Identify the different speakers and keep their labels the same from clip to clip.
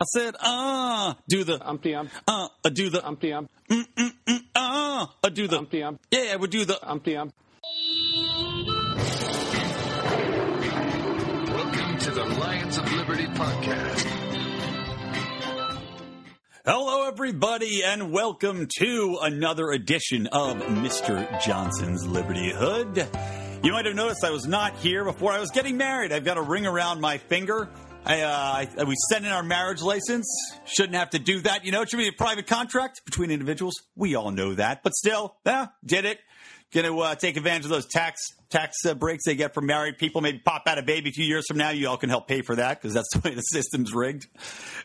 Speaker 1: I said, uh, do the
Speaker 2: Umpty ump,
Speaker 1: uh, uh, do the
Speaker 2: umpty ump,
Speaker 1: uh, uh, do the
Speaker 2: umpty ump,
Speaker 1: yeah, we do the
Speaker 2: umpty ump.
Speaker 3: Welcome to the Lions of Liberty podcast.
Speaker 1: Hello, everybody, and welcome to another edition of Mr. Johnson's Liberty Hood. You might have noticed I was not here before I was getting married. I've got a ring around my finger. I, uh, I, we sent in our marriage license. Shouldn't have to do that. You know, it should be a private contract between individuals. We all know that. But still, yeah, did it. Going to uh, take advantage of those tax tax uh, breaks they get from married people. Maybe pop out a baby few years from now. You all can help pay for that because that's the way the system's rigged.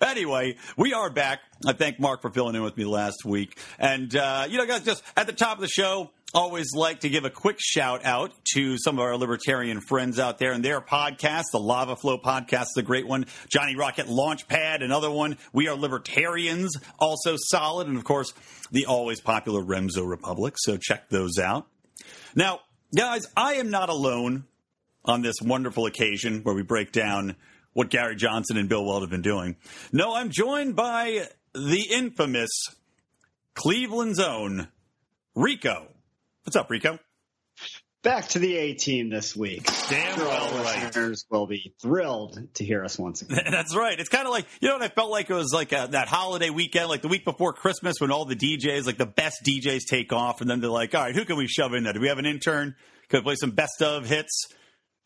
Speaker 1: Anyway, we are back. I thank Mark for filling in with me last week. And, uh, you know, guys, just at the top of the show, always like to give a quick shout out to some of our libertarian friends out there and their podcast. The Lava Flow podcast a great one. Johnny Rocket Launchpad, another one. We are libertarians, also solid. And of course, the always popular Remzo Republic. So check those out. Now, guys, I am not alone on this wonderful occasion where we break down what Gary Johnson and Bill Weld have been doing. No, I'm joined by the infamous Cleveland's own Rico. What's up, Rico?
Speaker 4: Back to the A team this week.
Speaker 1: Damn
Speaker 4: Sure
Speaker 1: well right.
Speaker 4: listeners will be thrilled to hear us once again.
Speaker 1: That's right. It's kind of like you know what I felt like it was like a, that holiday weekend, like the week before Christmas, when all the DJs, like the best DJs, take off, and then they're like, "All right, who can we shove in there? Do we have an intern? Could we play some best of hits?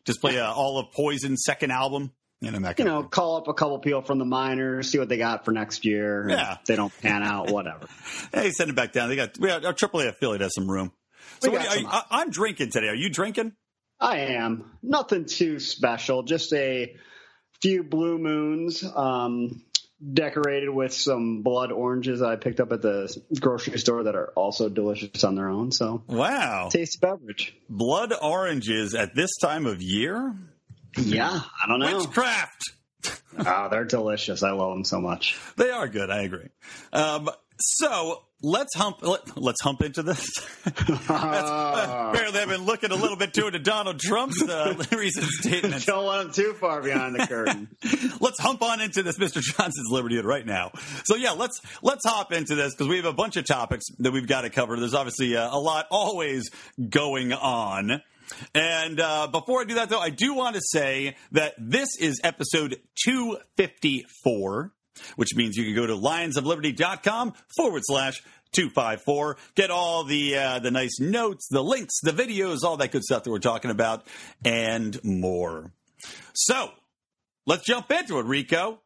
Speaker 1: Just play uh, all of Poison's second album." You know,
Speaker 4: You know, call up a couple people from the minors, see what they got for next year.
Speaker 1: Yeah.
Speaker 4: If they don't pan out, whatever.
Speaker 1: Hey, send it back down. They got we got our AAA affiliate has some room. So what are you- I, I'm drinking today. Are you drinking?
Speaker 4: I am. Nothing too special. Just a few blue moons, um, decorated with some blood oranges I picked up at the grocery store that are also delicious on their own. So,
Speaker 1: Wow,
Speaker 4: tasty beverage.
Speaker 1: blood oranges at this time of year.
Speaker 4: Yeah, I don't know.
Speaker 1: Witchcraft.
Speaker 4: Oh, they're delicious. I love them so much.
Speaker 1: They are good. I agree. Um, so let's hump. Let, let's hump into this.
Speaker 4: Ah.
Speaker 1: apparently, I've been looking a little bit too into Donald Trump's uh, recent statements.
Speaker 4: Don't want them too far behind the curtain.
Speaker 1: let's hump on into this Mr. Johnson's Liberty right now. So yeah, let's let's hop into this because we have a bunch of topics that we've got to cover. There's obviously uh, a lot always going on. And uh, before I do that, though, I do want to say that this is episode 254, which means you can go to lionsofliberty.com forward slash 254. Get all the uh, the nice notes, the links, the videos, all that good stuff that we're talking about, and more. So let's jump into it, Rico.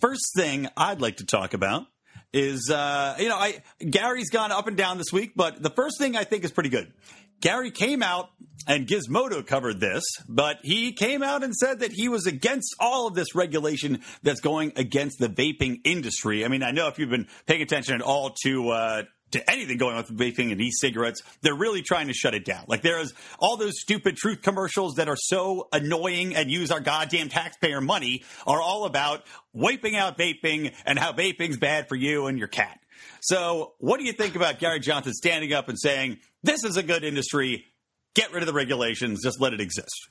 Speaker 1: First thing I'd like to talk about is uh, you know I Gary's gone up and down this week, but the first thing I think is pretty good. Gary came out and Gizmodo covered this, but he came out and said that he was against all of this regulation that's going against the vaping industry. I mean, I know if you've been paying attention at all to uh, to anything going on with vaping and e-cigarettes, they're really trying to shut it down. Like there's all those stupid truth commercials that are so annoying and use our goddamn taxpayer money are all about wiping out vaping and how vaping's bad for you and your cat. So, what do you think about Gary Johnson standing up and saying, this is a good industry, get rid of the regulations, just let it exist?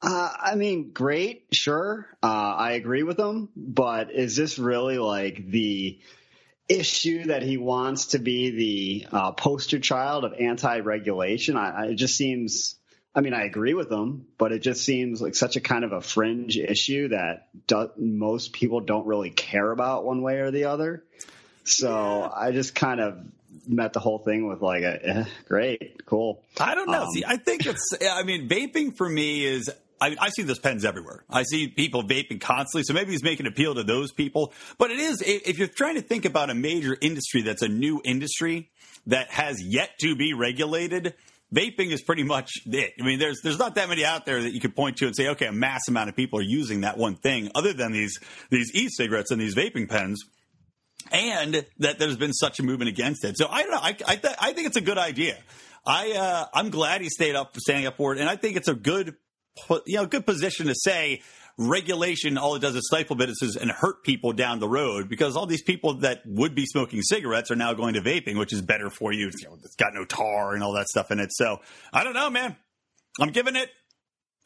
Speaker 4: Uh, I mean, great, sure. Uh, I agree with them, but is this really like the issue that he wants to be the uh, poster child of anti-regulation? I, I, it just seems. I mean, I agree with him, but it just seems like such a kind of a fringe issue that do, most people don't really care about one way or the other. So I just kind of met the whole thing with like, a, eh, great, cool.
Speaker 1: I don't know.
Speaker 4: Um,
Speaker 1: See, I think it's. I mean, vaping for me is. I, I see those pens everywhere. I see people vaping constantly. So maybe he's making an appeal to those people. But it is if you're trying to think about a major industry that's a new industry that has yet to be regulated. Vaping is pretty much it. I mean, there's there's not that many out there that you could point to and say, okay, a mass amount of people are using that one thing, other than these these e-cigarettes and these vaping pens and that there's been such a movement against it. So I don't know. I I, th- I think it's a good idea. I uh, I'm glad he stayed up, standing up for it, and I think it's a good, you know, good position to say regulation. All it does is stifle businesses and hurt people down the road because all these people that would be smoking cigarettes are now going to vaping, which is better for you. It's, you know, it's got no tar and all that stuff in it. So I don't know, man. I'm giving it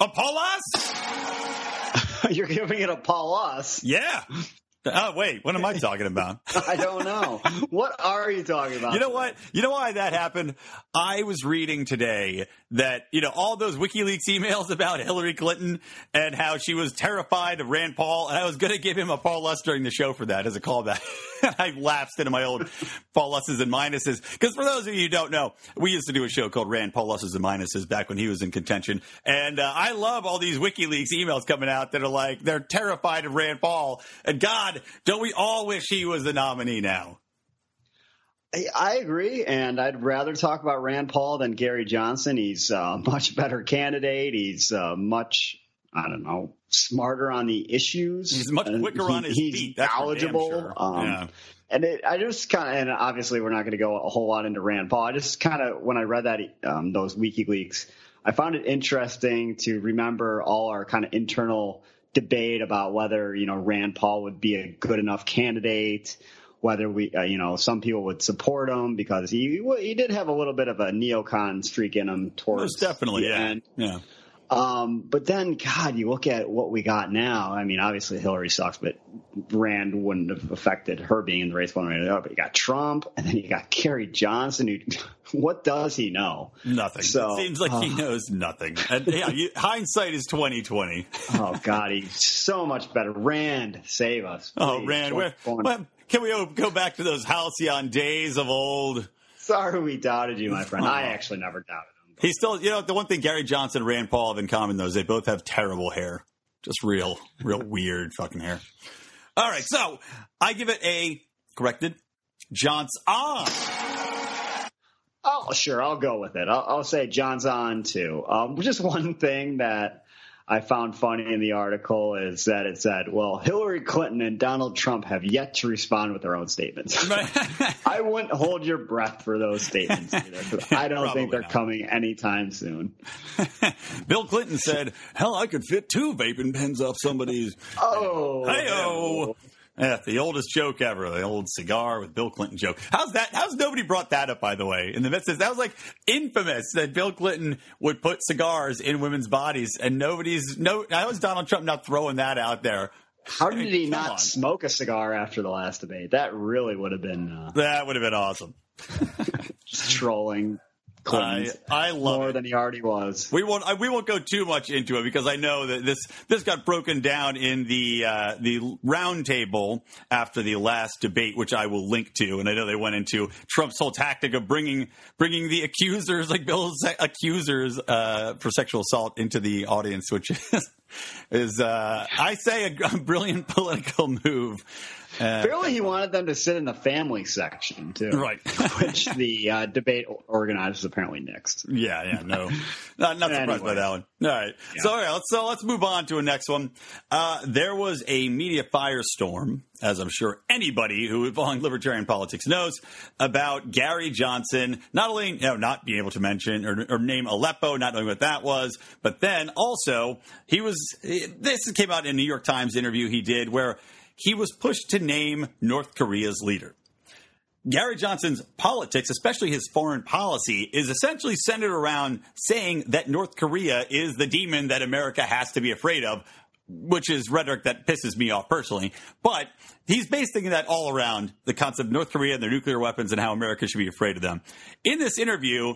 Speaker 1: a pause.
Speaker 4: You're giving it a pause.
Speaker 1: Yeah. Oh wait, what am I talking about?
Speaker 4: I don't know. What are you talking about?
Speaker 1: You know what? You know why that happened? I was reading today that, you know, all those WikiLeaks emails about Hillary Clinton and how she was terrified of Rand Paul, and I was going to give him a Paul Less during the show for that as a callback. I lapsed into my old Paul Lesses and minuses. Because for those of you who don't know, we used to do a show called Rand Paul Lesses and minuses back when he was in contention. And uh, I love all these WikiLeaks emails coming out that are like, they're terrified of Rand Paul. And God, don't we all wish he was the nominee now?
Speaker 4: I agree, and I'd rather talk about Rand Paul than Gary Johnson. He's a much better candidate. He's uh, much, I don't know, smarter on the issues.
Speaker 1: He's much quicker
Speaker 4: he,
Speaker 1: on his
Speaker 4: he's
Speaker 1: feet. That's
Speaker 4: knowledgeable.
Speaker 1: Sure.
Speaker 4: Um,
Speaker 1: yeah.
Speaker 4: And it, I just kind of, and obviously we're not going to go a whole lot into Rand Paul. I just kind of, when I read that, um, those WikiLeaks, I found it interesting to remember all our kind of internal debate about whether, you know, Rand Paul would be a good enough candidate, whether we, uh, you know, some people would support him because he, he did have a little bit of a neocon streak in him towards
Speaker 1: Most definitely,
Speaker 4: the
Speaker 1: yeah.
Speaker 4: end.
Speaker 1: Yeah.
Speaker 4: Um, but then, God, you look at what we got now. I mean, obviously Hillary sucks, but Rand wouldn't have affected her being in the race one way or the other. But you got Trump, and then you got Gary Johnson. Who, what does he know?
Speaker 1: Nothing.
Speaker 4: So,
Speaker 1: it seems like he
Speaker 4: uh,
Speaker 1: knows nothing. And yeah, you, hindsight is twenty twenty.
Speaker 4: Oh God, he's so much better. Rand, save us.
Speaker 1: Oh. Rand,
Speaker 4: Don't
Speaker 1: where,
Speaker 4: go on.
Speaker 1: well, can we go back to those halcyon days of old?
Speaker 4: Sorry, we doubted you, my friend. I
Speaker 1: Oh.
Speaker 4: actually never doubted him.
Speaker 1: He still, you know, the one thing Gary Johnson and Rand Paul have in common, though, is they both have terrible hair. Just real, real weird fucking hair. All right, so I give it a corrected John's on.
Speaker 4: Oh, sure, I'll go with it. I'll, I'll say John's on too. Um, just one thing that I found funny in the article is that it said, "Well, Hillary Clinton and Donald Trump have yet to respond with their own statements." I wouldn't hold your breath for those statements either. I don't
Speaker 1: Probably
Speaker 4: think they're
Speaker 1: not.
Speaker 4: coming anytime soon.
Speaker 1: Bill Clinton said, "Hell, I could fit two vaping pens off somebody's."
Speaker 4: Oh,
Speaker 1: Hey-o. Yeah, the oldest joke ever, the old cigar with Bill Clinton joke. How's that? How's nobody brought that up, by the way? In the midst of that was like infamous that Bill Clinton would put cigars in women's bodies, and nobody's no. How is Donald Trump not throwing that out there?
Speaker 4: How did he not
Speaker 1: on.
Speaker 4: smoke a cigar after the last debate? That really would have been uh,
Speaker 1: That would have been awesome.
Speaker 4: just trolling
Speaker 1: I,
Speaker 4: Clinton
Speaker 1: I love
Speaker 4: more
Speaker 1: it.
Speaker 4: than he already was.
Speaker 1: We won't. I- We won't go too much into it because I know that this this got broken down in the uh, the roundtable after the last debate, which I will link to. And I know they went into Trump's whole tactic of bringing bringing the accusers, like Bill's accusers, uh, for sexual assault, into the audience, which is is uh, I say a, a brilliant political move. Uh,
Speaker 4: Apparently, he wanted them to sit in the family section too,
Speaker 1: Right.
Speaker 4: which the uh, debate organizers apparently nixed.
Speaker 1: Yeah, yeah, no, not, not surprised by that one. All right, so all right, let's so let's move on to a next one. Uh, there was a media firestorm, as I'm sure anybody who is following libertarian politics knows, about Gary Johnson not only you know, not being able to mention or, or name Aleppo, not knowing what that was, but then also he was. This came out in a New York Times interview he did where he was pushed to name North Korea's leader. Gary Johnson's politics, especially his foreign policy, is essentially centered around saying that North Korea is the demon that America has to be afraid of, which is rhetoric that pisses me off personally. But he's basing that all around the concept of North Korea and their nuclear weapons and how America should be afraid of them. In this interview,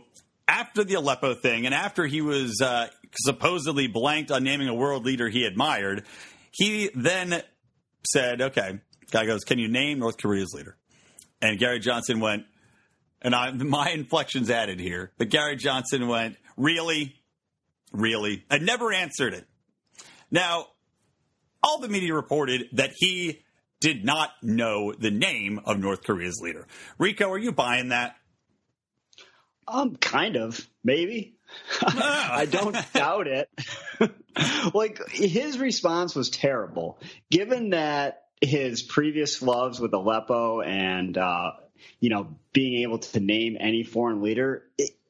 Speaker 1: after the Aleppo thing and after he was uh, supposedly blanked on naming a world leader he admired, he then said, okay, guy goes, can you name North Korea's leader? And Gary Johnson went, and I, my inflections added here, but Gary Johnson went, really? Really? I never answered it. Now, all the media reported that he did not know the name of North Korea's leader. Rico, are you buying that?
Speaker 4: Um, kind of, maybe. I don't doubt it. like his response was terrible, given that his previous loves with Aleppo and uh, you know being able to name any foreign leader.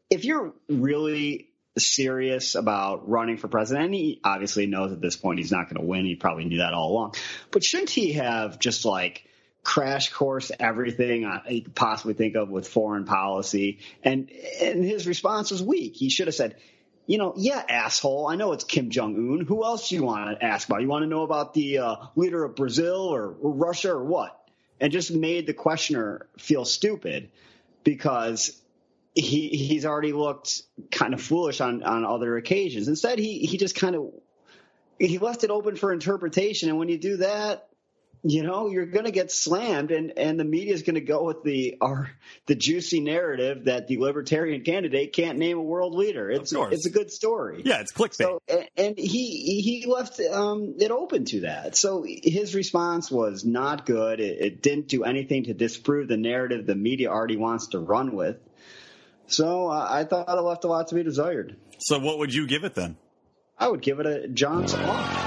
Speaker 4: If you're really serious about running for president, and he obviously knows at this point he's not going to win. He probably knew that all along. But shouldn't he have just like crash course everything I- he could possibly think of with foreign policy? And and his response was weak. He should have said, you know, yeah, asshole. I know it's Kim Jong Un. Who else do you want to ask about? You want to know about the uh, leader of Brazil or, or Russia or what? And just made the questioner feel stupid because he he's already looked kind of foolish on on other occasions. Instead, he he just kind of he left it open for interpretation. And when you do that, you know you're going to get slammed and and the media is going to go with the our the juicy narrative that the libertarian candidate can't name a world leader. It's it's a good story.
Speaker 1: Yeah it's clickbait. So,
Speaker 4: and he he left um, it open to that. So his response was not good. It, it didn't do anything to disprove the narrative the media already wants to run with. So uh, i thought it left a lot to be desired.
Speaker 1: So what would you give it then?
Speaker 4: I would give it a john's off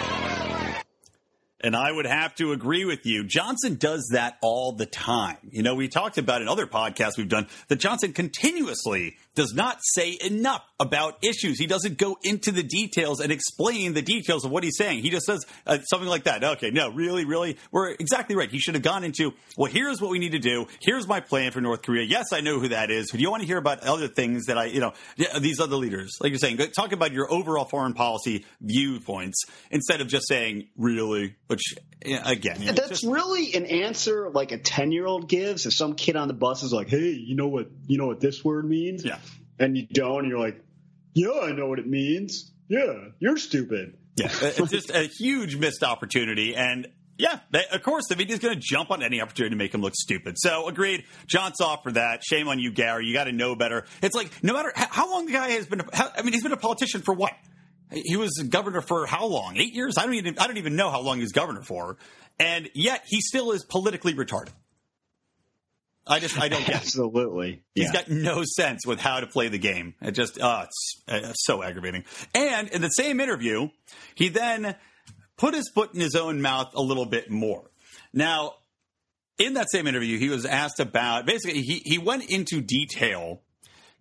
Speaker 1: and I would have to agree with you. Johnson does that all the time. You know, we talked about in other podcasts we've done that Johnson continuously does not say enough about issues. He doesn't go into the details and explain the details of what he's saying. He just says uh, something like that. Okay, no, really, really, we're exactly right. He should have gone into, well, here's what we need to do. Here's my plan for North Korea. Yes, I know who that is. Do you want to hear about other things that I, you know, these other leaders, like you're saying, talk about your overall foreign policy viewpoints instead of just saying, really, which again, you know,
Speaker 4: that's
Speaker 1: just,
Speaker 4: really an answer like a 10 year old gives if some kid on the bus is like, hey, you know what, you know what this word means?
Speaker 1: Yeah
Speaker 4: and you don't, and you're like, yeah, I know what it means. Yeah, you're stupid.
Speaker 1: Yeah, it's just a huge missed opportunity. And yeah, they, of course, the media's going to jump on any opportunity to make him look stupid. So agreed. John's off for that. Shame on you, Gary. You got to know better. It's like no matter how long the guy has been. How, I mean, he's been a politician for what? He was governor for how long? Eight years? I don't even. I don't even know how long he was governor for. And yet he still is politically retarded. I just I don't get.
Speaker 4: Absolutely,
Speaker 1: he's yeah. got no sense with how to play the game. It just uh, it's, it's so aggravating. And in the same interview, he then put his foot in his own mouth a little bit more. Now, in that same interview, he was asked about basically he he went into detail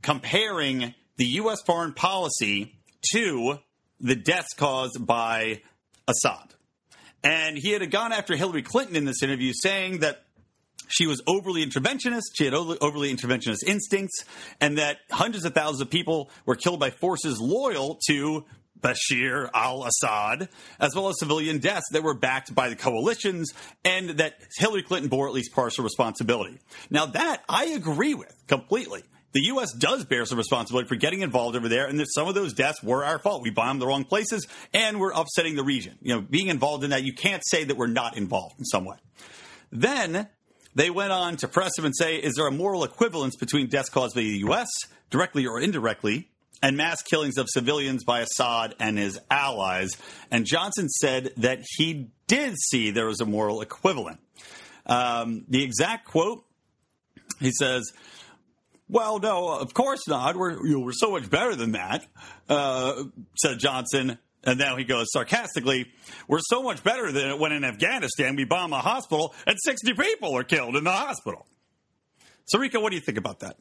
Speaker 1: comparing the U.S. foreign policy to the deaths caused by Assad. And he had gone after Hillary Clinton in this interview, saying that she was overly interventionist. She had overly interventionist instincts, and that hundreds of thousands of people were killed by forces loyal to Bashar al Assad, as well as civilian deaths that were backed by the coalitions, and that Hillary Clinton bore at least partial responsibility. Now, that I agree with completely. The U.S. does bear some responsibility for getting involved over there, and that some of those deaths were our fault. We bombed the wrong places, and we're upsetting the region. You know, being involved in that, you can't say that we're not involved in some way. Then they went on to press him and say, is there a moral equivalence between deaths caused by the U.S., directly or indirectly, and mass killings of civilians by Assad and his allies? And Johnson said that he did see there was a moral equivalent. Um, the exact quote, he says, well, no, of course not. We're, you know, we're so much better than that, uh, said Johnson. And now he goes sarcastically, We're so much better than when in Afghanistan we bomb a hospital and 60 people are killed in the hospital. So Rico, what do you think about that?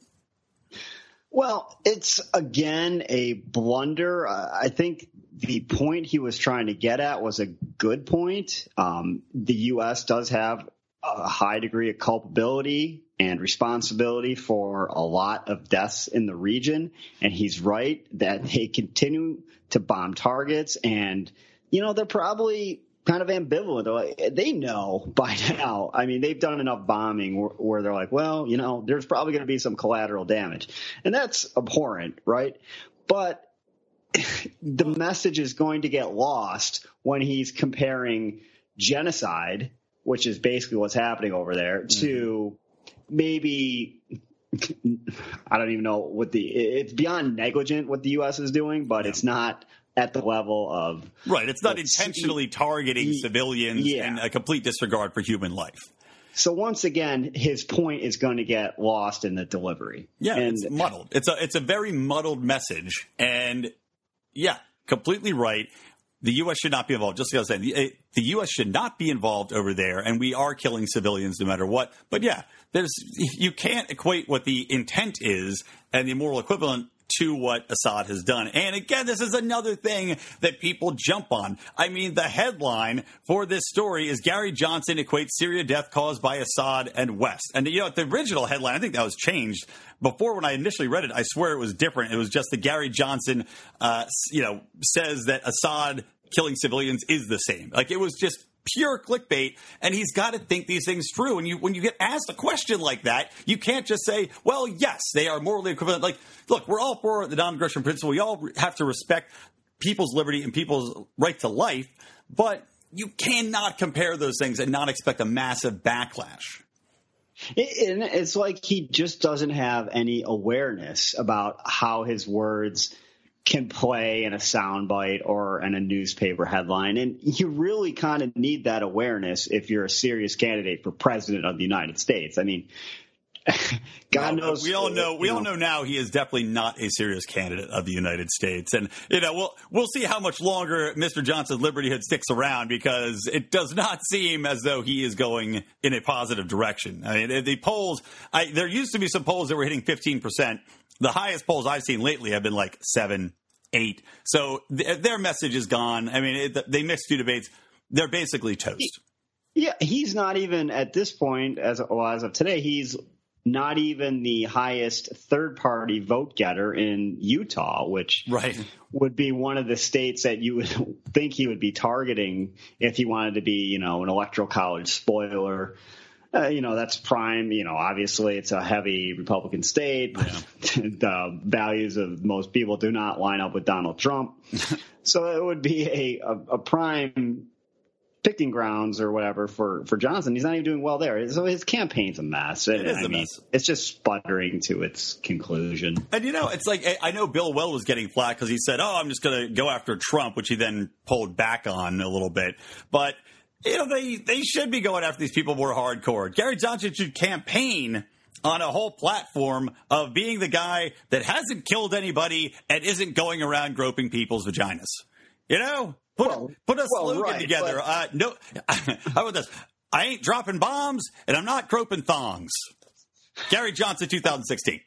Speaker 4: Well, it's again a blunder. Uh, I think the point he was trying to get at was a good point. Um, the U.S. does have a high degree of culpability and responsibility for a lot of deaths in the region. And he's right that they continue to bomb targets. And, you know, they're probably kind of ambivalent. They know by now. I mean, they've done enough bombing where, where they're like, well, you know, there's probably going to be some collateral damage. And that's abhorrent, right? But the message is going to get lost when he's comparing genocide, which is basically what's happening over there, mm-hmm. to maybe I don't even know what the it's beyond negligent what the U.S. is doing, but yeah. it's not at the level of
Speaker 1: right. It's not intentionally targeting civilians yeah. and a complete disregard for human life.
Speaker 4: So once again, his point is going to get lost in the delivery.
Speaker 1: Yeah, and, it's muddled. It's a it's a very muddled message, and yeah, completely right the U.S. should not be involved. Just like I was saying, the, the, eh, U.S. should not be involved over there, and we are killing civilians no matter what. But yeah, there's you can't equate what the intent is and the moral equivalent to what Assad has done. And again, this is another thing that people jump on. I mean, the headline for this story is Gary Johnson equates Syria death caused by Assad and West. And you know, the original headline, I think that was changed before when I initially read it. I swear it was different. It was just that Gary Johnson, uh, you know, says that Assad killing civilians is the same. Like it was just pure clickbait and he's got to think these things through. And you when you get asked a question like that you can't just say well yes they are morally equivalent. Like look we're all for the non-aggression principle. We all have to respect people's liberty and people's right to life but you cannot compare those things and not expect a massive backlash.
Speaker 4: It's like he just doesn't have any awareness about how his words can play in a soundbite or in a newspaper headline. And you really kind of need that awareness if you're a serious candidate for president of the United States. I mean, God
Speaker 1: well,
Speaker 4: knows.
Speaker 1: We all know. We all know now he is definitely not a serious candidate of the United States, and you know we'll we'll see how much longer Mr. Johnson's Liberty Hood sticks around because it does not seem as though he is going in a positive direction. I mean, the polls. I, there used to be some polls that were hitting fifteen percent the highest polls I've seen lately have been like seven, eight. So th- their message is gone. I mean, it, they missed two debates. They're basically toast.
Speaker 4: Yeah, he's not even at this point, as well, as of today, he's not even the highest third party vote getter in Utah, which
Speaker 1: right.
Speaker 4: would be one of the states that you would think he would be targeting if he wanted to be, you know, an electoral college spoiler. Uh, you know, that's prime. You know, obviously it's a heavy Republican state. Yeah. the values of most people do not line up with Donald Trump. so it would be a, a, a prime picking grounds or whatever for, for Johnson. He's not even doing well there. So his campaign's a mess.
Speaker 1: It is
Speaker 4: I
Speaker 1: a
Speaker 4: mean,
Speaker 1: mess.
Speaker 4: It's just sputtering to its conclusion.
Speaker 1: And you know, it's like I know Bill Weld was getting flack because he said, "Oh, I'm just going to go after Trump," which he then pulled back on a little bit. But you know, they they should be going after these people more hardcore. Gary Johnson should campaign on a whole platform of being the guy that hasn't killed anybody and isn't going around groping people's vaginas. You know, put
Speaker 4: well,
Speaker 1: put a
Speaker 4: well,
Speaker 1: slogan
Speaker 4: right,
Speaker 1: together.
Speaker 4: But...
Speaker 1: Uh, no, how about this? I ain't dropping bombs and I'm not groping thongs. Gary Johnson, 2016.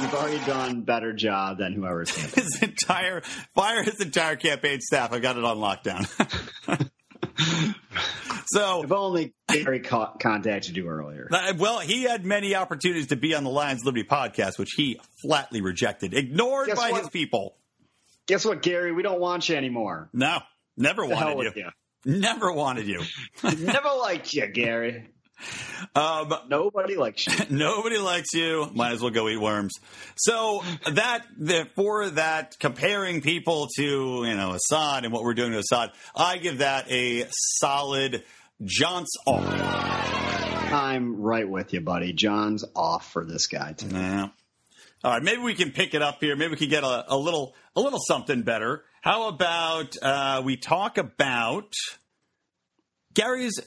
Speaker 4: You've already done better job than whoever's
Speaker 1: his entire fire his entire campaign staff. I got it on lockdown. so
Speaker 4: if only Gary contacted you earlier.
Speaker 1: Well, he had many opportunities to be on the Lions Liberty podcast, which he flatly rejected, ignored
Speaker 4: Guess
Speaker 1: by
Speaker 4: what?
Speaker 1: his people.
Speaker 4: Guess what, Gary? We don't want you anymore.
Speaker 1: No, never wanted
Speaker 4: with
Speaker 1: you. Never wanted you.
Speaker 4: Never liked you, Gary.
Speaker 1: Um,
Speaker 4: Nobody likes you.
Speaker 1: Nobody likes you. Might as well go eat worms. So that the, for that comparing people to you know Assad and what we're doing to Assad, I give that a solid John's off.
Speaker 4: I'm right with you, buddy. John's off for this guy too.
Speaker 1: Yeah. All right, maybe we can pick it up here. Maybe we can get a, a little a little something better. How about uh, we talk about Gary's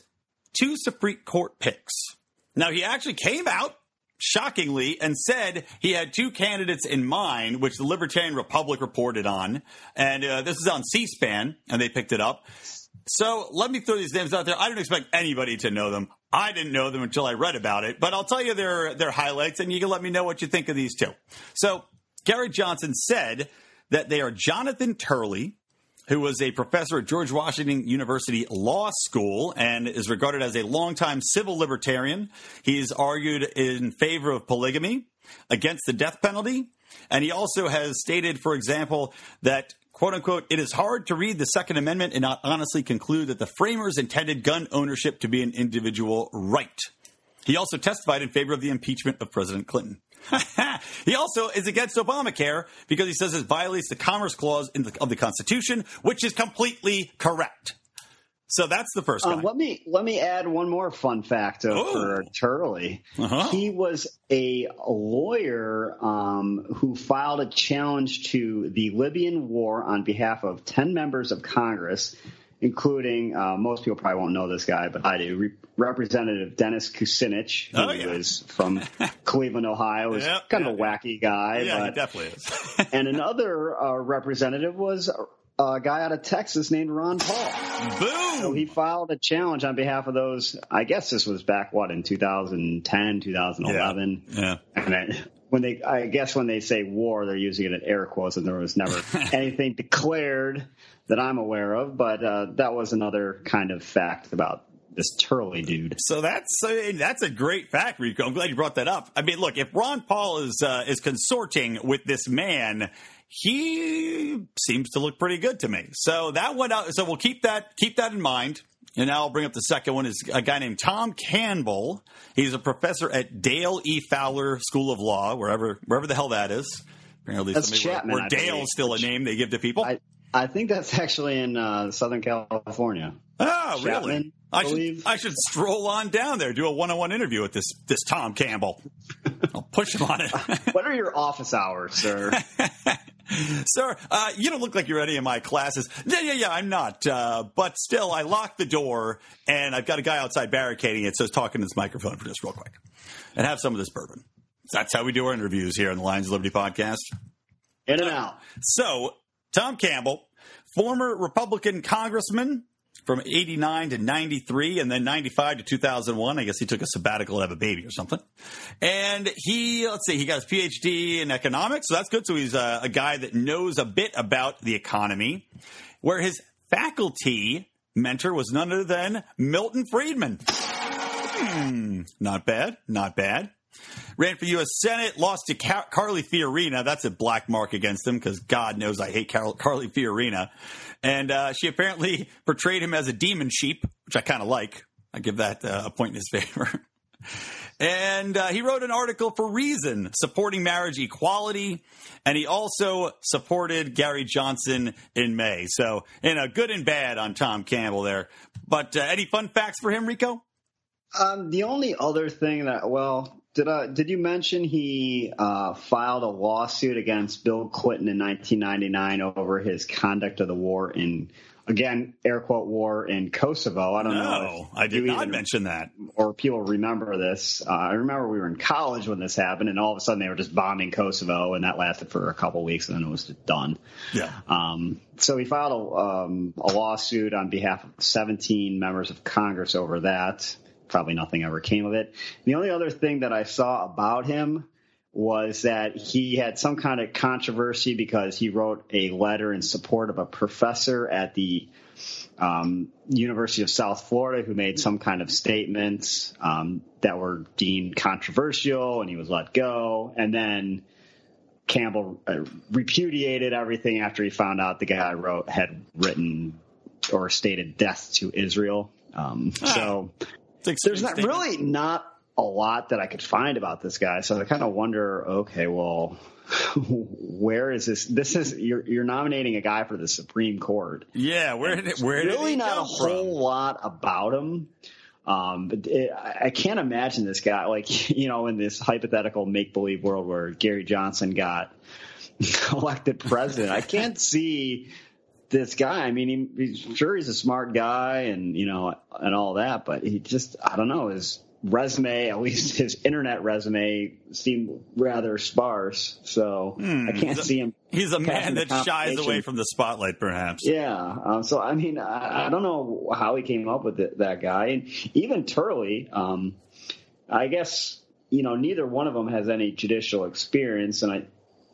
Speaker 1: two Supreme Court picks? Now he actually came out shockingly and said he had two candidates in mind, which the Libertarian Republic reported on, and uh, this is on C-SPAN, and they picked it up. So let me throw these names out there. I don't expect anybody to know them. I didn't know them until I read about it, but I'll tell you their their highlights, and you can let me know what you think of these two. So Gary Johnson said that they are Jonathan Turley, who was a professor at George Washington University Law School and is regarded as a longtime civil libertarian. He's argued in favor of polygamy, against the death penalty, and he also has stated, for example, that quote unquote, it is hard to read the Second Amendment and not honestly conclude that the framers intended gun ownership to be an individual right. He also testified in favor of the impeachment of President Clinton. he also is against Obamacare because he says it violates the Commerce Clause the, of the Constitution, which is completely correct. So that's the first.
Speaker 4: Um, let me let me add one more fun fact uh, for Turley.
Speaker 1: Uh-huh.
Speaker 4: He was a lawyer um, who filed a challenge to the Libyan war on behalf of ten members of Congress, including uh, most people probably won't know this guy, but I do. Re- Representative Dennis Kucinich, who
Speaker 1: Oh, yeah.
Speaker 4: was from Cleveland, Ohio, is
Speaker 1: Yep,
Speaker 4: kind of a wacky guy.
Speaker 1: yeah, he
Speaker 4: but
Speaker 1: definitely is.
Speaker 4: and another uh, representative was a guy out of Texas named Ron Paul.
Speaker 1: Boom!
Speaker 4: So he filed a challenge on behalf of those. I guess this was back what in 2010, 2011.
Speaker 1: Yeah. yeah.
Speaker 4: And then when they, I guess when they say war, they're using it in air quotes, and there was never anything declared that I'm aware of. But uh, that was another kind of fact about this Turley dude.
Speaker 1: So that's uh, that's a great fact, Rico. I'm glad you brought that up. I mean, look, if Ron Paul is uh, is consorting with this man, he seems to look pretty good to me. So that went out. So we'll keep that keep that in mind. And now I'll bring up the second one is a guy named Tom Campbell. He's a professor at Dale E. Fowler School of Law, wherever wherever the hell that is.
Speaker 4: Apparently, that's Chapman,
Speaker 1: where, where Dale's still a name they give to people.
Speaker 4: I, I think that's actually in uh, Southern California.
Speaker 1: Oh, Chapman, really? I should I should stroll on down there, do a one-on-one interview with this this Tom Campbell. I'll push him on it.
Speaker 4: what are your office hours, sir?
Speaker 1: Sir, uh, you don't look like you're any of my classes. Yeah, yeah, yeah, I'm not. Uh, but still, I locked the door, and I've got a guy outside barricading it, so it's talking to this microphone for just real quick. And have some of this bourbon. That's how we do our interviews here on the Lions of Liberty podcast.
Speaker 4: In and out.
Speaker 1: So, Tom Campbell, former Republican congressman from 89 to 93 and then 95 to 2001. I guess he took a sabbatical to have a baby or something. And he, let's see, he got his PhD in economics. So that's good. So he's a, a guy that knows a bit about the economy, where his faculty mentor was none other than Milton Friedman. Hmm, not bad. Not bad. Ran for U.S. Senate, lost to Car- Carly Fiorina. That's a black mark against him because God knows I hate Car- Carly Fiorina. And uh, she apparently portrayed him as a demon sheep, which I kind of like. I give that uh, a point in his favor. and uh, he wrote an article for Reason supporting marriage equality. And he also supported Gary Johnson in May. So, in a good and bad on Tom Campbell there. But uh, any fun facts for him, Rico?
Speaker 4: Um, the only other thing that, well, did I, did you mention he uh, filed a lawsuit against Bill Clinton in 1999 over his conduct of the war in again air quote war in Kosovo? I don't
Speaker 1: no,
Speaker 4: know.
Speaker 1: I did not even, mention that,
Speaker 4: or people remember this. Uh, I remember we were in college when this happened, and all of a sudden they were just bombing Kosovo, and that lasted for a couple weeks, and then it was done.
Speaker 1: Yeah.
Speaker 4: Um, so he filed a, um, a lawsuit on behalf of 17 members of Congress over that probably nothing ever came of it. The only other thing that I saw about him was that he had some kind of controversy because he wrote a letter in support of a professor at the um, University of South Florida who made some kind of statements um, that were deemed controversial, and he was let go. And then Campbell uh, repudiated everything after he found out the guy wrote had written or stated death to Israel. Um, ah. So there's not really not a lot that I could find about this guy. So I kind of wonder, okay, well, where is this? This is you're you're nominating a guy for the Supreme Court.
Speaker 1: Yeah, where did it, where
Speaker 4: really
Speaker 1: did
Speaker 4: not a whole lot about him. Um, but it, I can't imagine this guy like you know in this hypothetical make believe world where Gary Johnson got elected president. I can't see this guy. I mean, he, he's sure he's a smart guy and you know and all that, but he just I don't know his resume, at least his internet resume, seemed rather sparse. So hmm. I can't see him.
Speaker 1: He's a man that shies away from the spotlight, perhaps.
Speaker 4: Yeah. Um, so I mean, I, I, don't know how he came up with it, that guy, and even Turley. Um, I guess you know neither one of them has any judicial experience, and I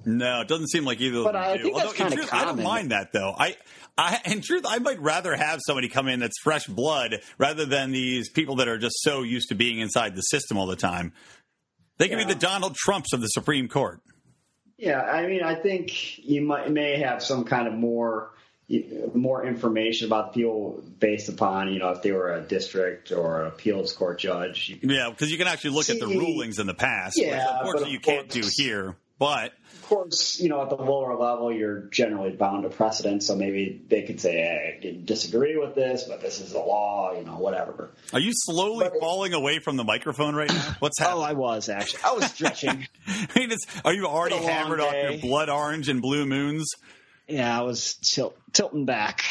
Speaker 1: no, it doesn't seem like either but of them
Speaker 4: I
Speaker 1: do.
Speaker 4: Think Although, that's in
Speaker 1: truth,
Speaker 4: common.
Speaker 1: I don't mind that though. I, I, in truth, I might rather have somebody come in that's fresh blood rather than these people that are just so used to being inside the system all the time. They can yeah. be the Donald Trumps of the Supreme Court.
Speaker 4: Yeah, I mean, I think you might may have some kind of more more information about the people based upon you know if they were a district or an appeals court judge.
Speaker 1: yeah, because you can actually look See, at the rulings in the past,
Speaker 4: yeah,
Speaker 1: which unfortunately you can't do here. But
Speaker 4: of course, you know, at the lower level, you're generally bound to precedent. So maybe they could say, hey, I disagree with this, but this is the law, you know, whatever.
Speaker 1: Are you slowly but falling away from the microphone right now? What's oh, happening?
Speaker 4: Oh, I was actually. I was stretching.
Speaker 1: I mean, are you already hammered off your blood orange and blue moons?
Speaker 4: Yeah, I was tilt, tilting back.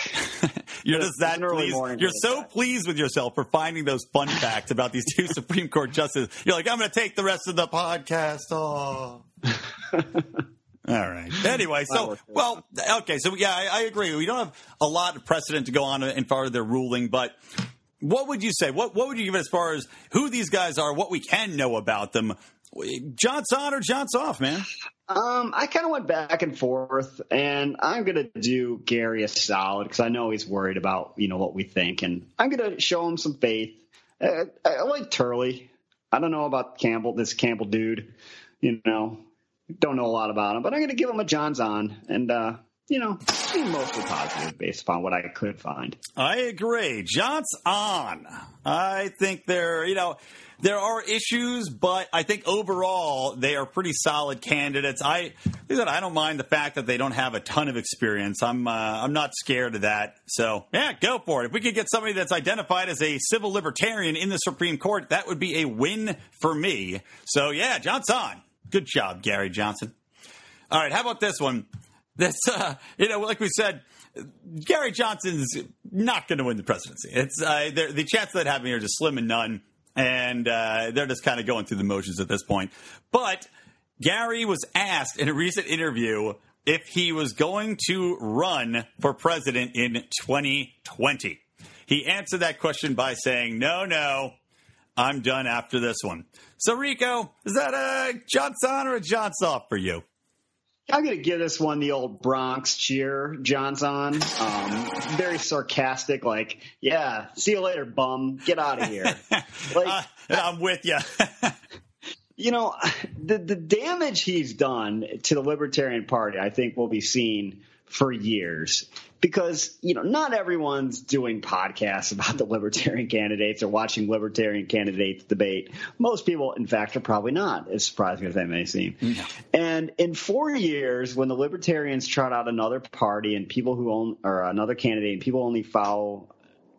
Speaker 1: you're just that pleased. You're so back. pleased with yourself for finding those fun facts about these two Supreme Court justices. You're like, I'm going to take the rest of the podcast off. All right. Anyway, so well, okay. So yeah, I, I, agree. We don't have a lot of precedent to go on in far as their ruling, but what would you say? What what would you give it as far as who these guys are? What we can know about them? John's on or John's off, man.
Speaker 4: Um, I kind of went back and forth, and I'm gonna do Gary a solid because I know he's worried about you know what we think, and I'm gonna show him some faith. Uh, I, I like Turley. I don't know about Campbell, this Campbell dude. You know, don't know a lot about him, but I'm gonna give him a John's on, and uh, you know, mostly positive based upon what I could find.
Speaker 1: I agree. John's on. I think they're, you know, there are issues, but I think overall they are pretty solid candidates. I I don't mind the fact that they don't have a ton of experience. I'm uh, I'm not scared of that. So yeah, go for it. If we could get somebody that's identified as a civil libertarian in the Supreme Court, that would be a win for me. So yeah, Johnson, good job, Gary Johnson. All right, how about this one? This, uh, you know, like we said, Gary Johnson's not going to win the presidency. It's uh, the chance of that happening are just slim and none and uh, they're just kind of going through the motions at this point. But Gary was asked in a recent interview if he was going to run for president in 2020. He answered that question by saying, "No, no, I'm done after this one." So, Rico, is that a Johnson or a Johnson for you?
Speaker 4: I'm going to give this one the old Bronx cheer, Johnson. Um, very sarcastic, like, yeah, see you later, bum. Get out of here.
Speaker 1: Like, uh, I'm with you.
Speaker 4: you know, the, the damage he's done to the Libertarian Party, I think, will be seen for years because you know not everyone's doing podcasts about the libertarian candidates or watching libertarian candidates debate. Most people, in fact, are probably not as surprising as that may seem. No. And in four years, when the libertarians trot out another party and people who own or another candidate and people only follow,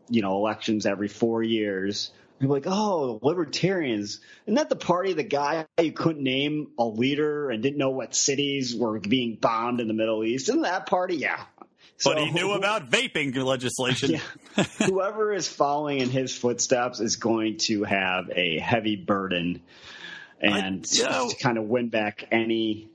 Speaker 4: you know, elections every four years. You're like, oh, libertarians. Isn't that the party the guy you couldn't name a leader and didn't know what cities were being bombed in the Middle East? Isn't that party? Yeah,
Speaker 1: but he knew about vaping legislation.
Speaker 4: Yeah. Whoever is following in his footsteps is going to have a heavy burden and I, you know, to kind of win back any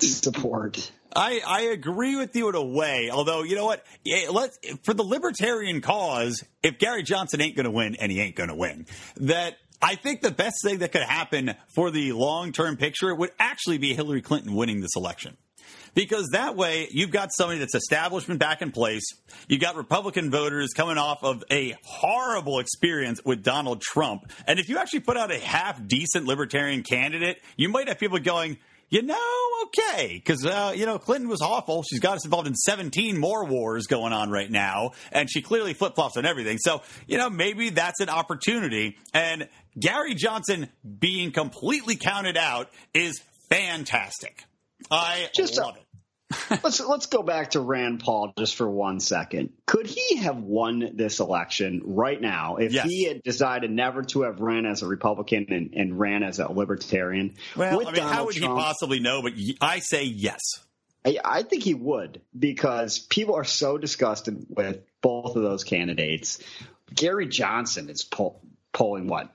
Speaker 4: support.
Speaker 1: I, I agree with you in a way. Although, you know what? Let's, for the libertarian cause, if Gary Johnson ain't going to win, and he ain't going to win, that I think the best thing that could happen for the long term picture would actually be Hillary Clinton winning this election because that way you've got somebody that's establishment back in place. You've got Republican voters coming off of a horrible experience with Donald Trump. And if you actually put out a half decent libertarian candidate, you might have people going, you know, okay, because uh, you know Clinton was awful. She's got us involved in 17 more wars going on right now, and she clearly flip flops on everything. So you know, maybe that's an opportunity. And Gary Johnson being completely counted out is fantastic. I just love it
Speaker 4: let's let's go back to Rand Paul just for one second. Could he have won this election right now if yes. he had decided never to have ran as a Republican and, and ran as a Libertarian?
Speaker 1: Well, I mean, Donald how would Trump, he possibly know? But I say yes.
Speaker 4: I, I think he would because people are so disgusted with both of those candidates. Gary Johnson is poll, polling what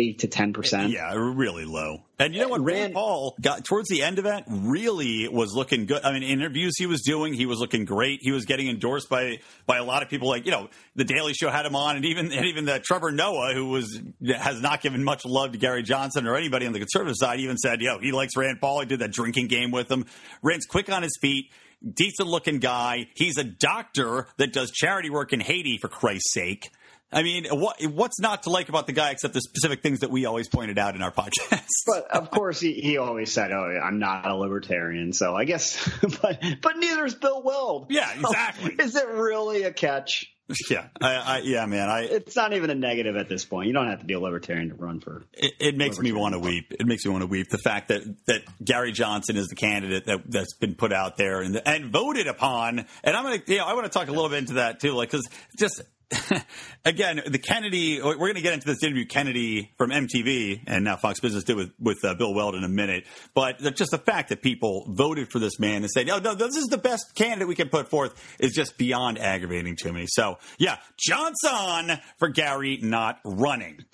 Speaker 4: eight to ten percent.
Speaker 1: Yeah, really low. And you know what? Rand Paul got towards the end of that really was looking good. I mean, interviews he was doing, he was looking great. He was getting endorsed by by a lot of people. Like you know, the Daily Show had him on, and even and even the Trevor Noah, who was has not given much love to Gary Johnson or anybody on the conservative side, even said, "Yo, he likes Rand Paul." He did that drinking game with him. Rand's quick on his feet decent looking guy. He's a doctor that does charity work in Haiti, for Christ's sake. I mean, what what's not to like about the guy except the specific things that we always pointed out in our podcast?
Speaker 4: but of course, he, he always said, "Oh, I'm not a libertarian," so I guess. But but neither is Bill Weld.
Speaker 1: Yeah, exactly.
Speaker 4: So is it really a catch?
Speaker 1: Yeah, I, I, yeah, man. I
Speaker 4: it's not even a negative at this point. You don't have to be a libertarian to run for.
Speaker 1: It, it makes me want to weep. It makes me want to weep. The fact that that Gary Johnson is the candidate that that's been put out there and and voted upon. And I'm gonna, you know, I want to talk a little bit into that too, like because just again, the Kennedy, we're going to get into this interview Kennedy from MTV and now Fox Business did with, with uh, Bill Weld in a minute. But just the fact that people voted for this man and said, no, no, this is the best candidate we can put forth is just beyond aggravating to me. So, yeah, Johnson for Gary not running.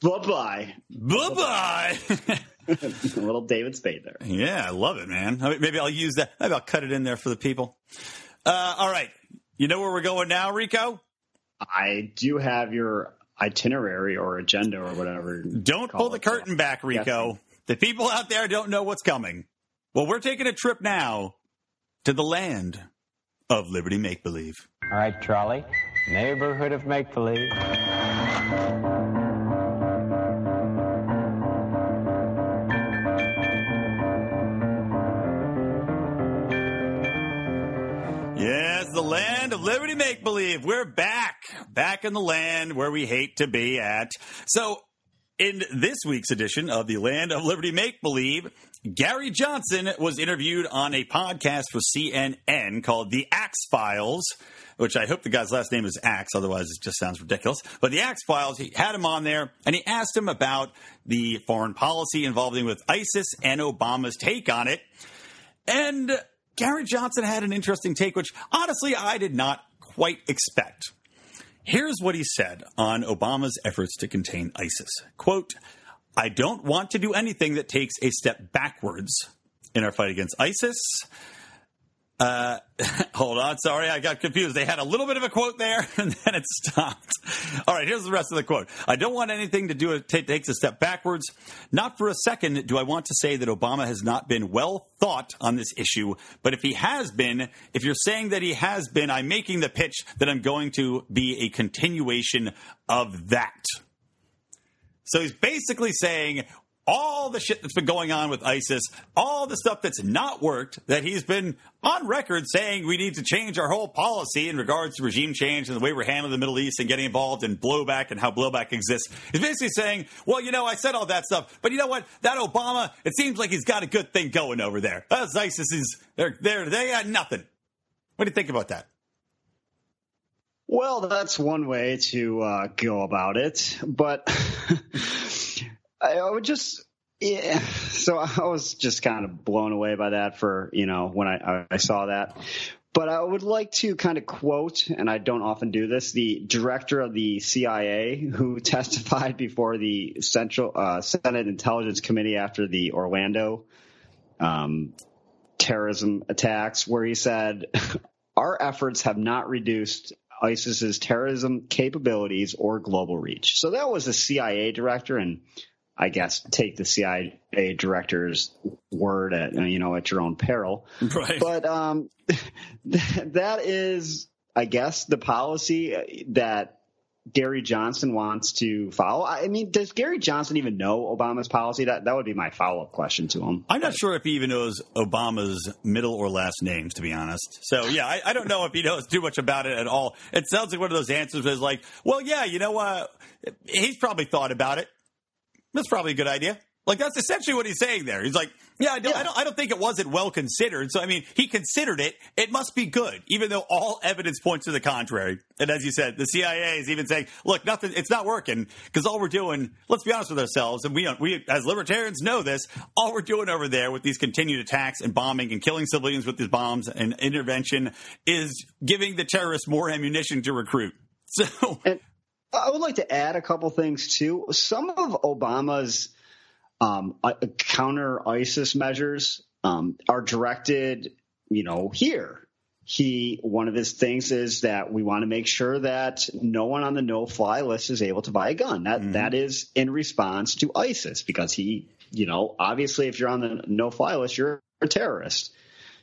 Speaker 4: Bye bye.
Speaker 1: Bye bye.
Speaker 4: a little David Spade there.
Speaker 1: Yeah, I love it, man. Maybe I'll use that. Maybe I'll cut it in there for the people. Uh, all right. You know where we're going now, Rico?
Speaker 4: I do have your itinerary or agenda or whatever.
Speaker 1: Don't pull the curtain back, Rico. Yes. The people out there don't know what's coming. Well, we're taking a trip now to the land of Liberty Make Believe.
Speaker 2: All right, Trolley. Neighborhood of Make Believe.
Speaker 1: Believe. We're back. Back in the land where we hate to be at. So, in this week's edition of the Land of Liberty Make Believe, Gary Johnson was interviewed on a podcast for CNN called The Axe Files, which I hope the guy's last name is Axe, otherwise it just sounds ridiculous. But The Axe Files, he had him on there and he asked him about the foreign policy involving with ISIS and Obama's take on it. And Gary Johnson had an interesting take, which honestly I did not quite expect. Here's what he said on Obama's efforts to contain ISIS. Quote, I don't want to do anything that takes a step backwards in our fight against ISIS. Uh, hold on. Sorry, I got confused. They had a little bit of a quote there and then it stopped. All right, here's the rest of the quote. I don't want anything to do it t- takes a step backwards. Not for a second do I want to say that Obama has not been well thought on this issue, but if he has been, if you're saying that he has been, I'm making the pitch that I'm going to be a continuation of that. So he's basically saying all the shit that's been going on with ISIS, all the stuff that's not worked, that he's been on record saying we need to change our whole policy in regards to regime change and the way we're handling the Middle East and getting involved in blowback and how blowback exists. He's basically saying, well, you know, I said all that stuff, but you know what? That Obama, it seems like he's got a good thing going over there. That's ISIS is, they're, they're, they got nothing. What do you think about that?
Speaker 4: Well, that's one way to uh, go about it, but I would just yeah. So I was just kind of blown away by that for you know when I I saw that. But I would like to kind of quote, and I don't often do this, the director of the CIA who testified before the Central uh, Senate Intelligence Committee after the Orlando um, terrorism attacks, where he said, "Our efforts have not reduced ISIS's terrorism capabilities or global reach. So that was a CIA director, and I guess take the CIA director's word at you know at your own peril.
Speaker 1: Right.
Speaker 4: But um, that is, I guess, the policy that Gary Johnson wants to follow. I mean, does Gary Johnson even know Obama's policy? That that would be my follow up question to him.
Speaker 1: I'm not sure if he even knows Obama's middle or last names, to be honest. So yeah, I, I don't know if he knows too much about it at all. It sounds like one of those answers is like, well, yeah, you know what? Uh, he's probably thought about it. That's probably a good idea. Like that's essentially what he's saying there. He's like, yeah, I don't, yeah. I don't, I don't think it wasn't well considered. So I mean, he considered it. It must be good, even though all evidence points to the contrary. And as you said, the CIA is even saying, look, nothing, it's not working because all we're doing. Let's be honest with ourselves, and we uh, we as libertarians know this. All we're doing over there with these continued attacks and bombing and killing civilians with these bombs and intervention is giving the terrorists more ammunition to recruit. So.
Speaker 4: And- I would like to add a couple things too. Some of Obama's um, counter ISIS measures um, are directed, you know, here. He one of his things is that we want to make sure that no one on the no-fly list is able to buy a gun. That, mm-hmm. that is in response to ISIS because he, you know, obviously if you're on the no-fly list, you're a terrorist.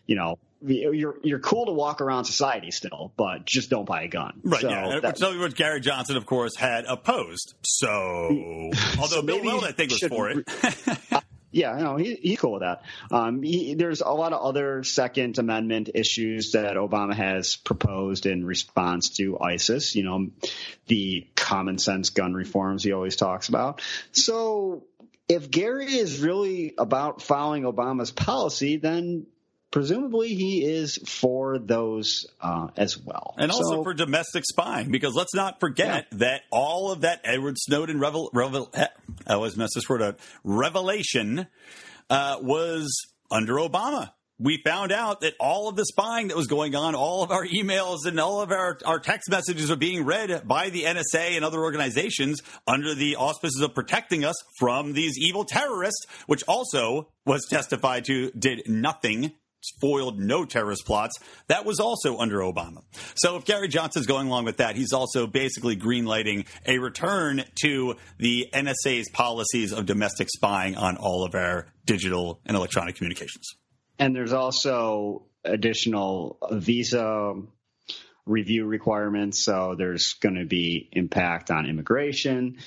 Speaker 4: You know, you're you're cool to walk around society still, but just don't buy a gun.
Speaker 1: Right. So yeah. That, so what Gary Johnson, of course, had opposed. So although so Bill Weld, I think, was for it.
Speaker 4: yeah, no, he, he's cool with that. Um, he, there's a lot of other Second Amendment issues that Obama has proposed in response to ISIS. You know, the common sense gun reforms he always talks about. So if Gary is really about following Obama's policy, then presumably he is for those uh, as well.
Speaker 1: And also so, for domestic spying, because let's not forget yeah. that all of that Edward Snowden revel, revel I always mess this word up, revelation uh, was under Obama. we found out that all of the spying that was going on, all of our emails and all of our, our text messages are being read by the NSA and other organizations under the auspices of protecting us from these evil terrorists, which also was testified to did nothing foiled no terrorist plots. That was also under Obama. So if Gary Johnson's going along with that, he's also basically greenlighting a return to the NSA's policies of domestic spying on all of our digital and electronic communications.
Speaker 4: And there's also additional visa review requirements. So there's going to be impact on immigration.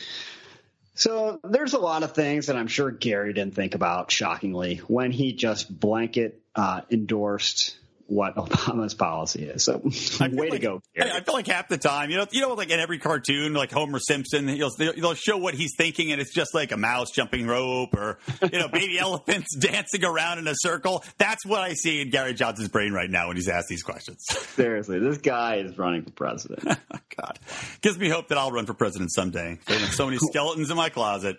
Speaker 4: So there's a lot of things that I'm sure Gary didn't think about, shockingly, when he just blanket uh, endorsed what Obama's policy is. So way
Speaker 1: like,
Speaker 4: to go.
Speaker 1: Gary. I feel like half the time, you know, you know, like in every cartoon, like Homer Simpson, he'll, they'll show what he's thinking, and it's just like a mouse jumping rope or you know, baby elephants dancing around in a circle. That's what I see in Gary Johnson's brain right now when he's asked these questions.
Speaker 4: Seriously, this guy is running for president.
Speaker 1: God, gives me hope that I'll run for president someday. So many skeletons in my closet.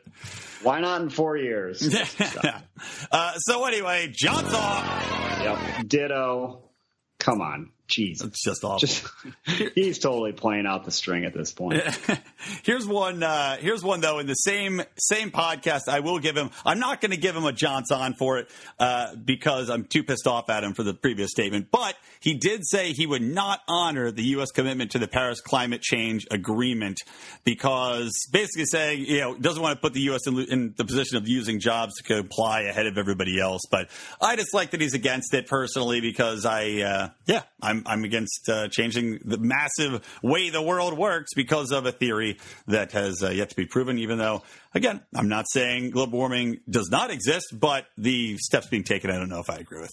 Speaker 4: Why not in four years?
Speaker 1: uh, so anyway, Johnson.
Speaker 4: Yep. Ditto. Come on. Jeez.
Speaker 1: It's just awful. Just,
Speaker 4: he's totally playing out the string at this point.
Speaker 1: here's one. Uh, here's one though. In the same same podcast, I will give him. I'm not going to give him a Johnson for it uh, because I'm too pissed off at him for the previous statement. But he did say he would not honor the U.S. commitment to the Paris Climate Change Agreement because basically saying you know doesn't want to put the U.S. in, in the position of using jobs to comply ahead of everybody else. But I just like that he's against it personally because I uh, yeah I'm I'm I'm against uh, changing the massive way the world works because of a theory that has uh, yet to be proven. Even though, again, I'm not saying global warming does not exist, but the steps being taken, I don't know if I agree with.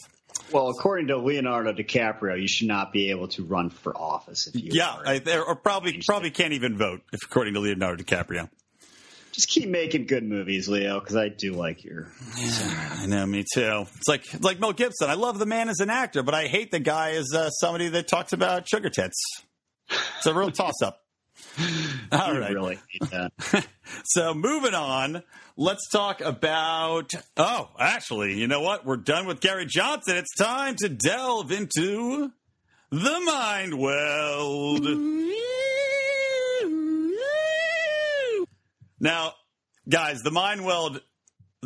Speaker 4: Well, according to Leonardo DiCaprio, you should not be able to run for office if you
Speaker 1: yeah, I, or probably probably can't even vote if according to Leonardo DiCaprio
Speaker 4: just keep making good movies, Leo, because I do like your.
Speaker 1: Yeah, I know, me too. It's like it's like Mel Gibson. I love the man as an actor, but I hate the guy as uh, somebody that talks about sugar tits. It's a real toss up.
Speaker 4: All right. Really hate that.
Speaker 1: so moving on, let's talk about. Oh, actually, you know what? We're done with Gary Johnson. It's time to delve into the mind weld. Now, guys, the mind weld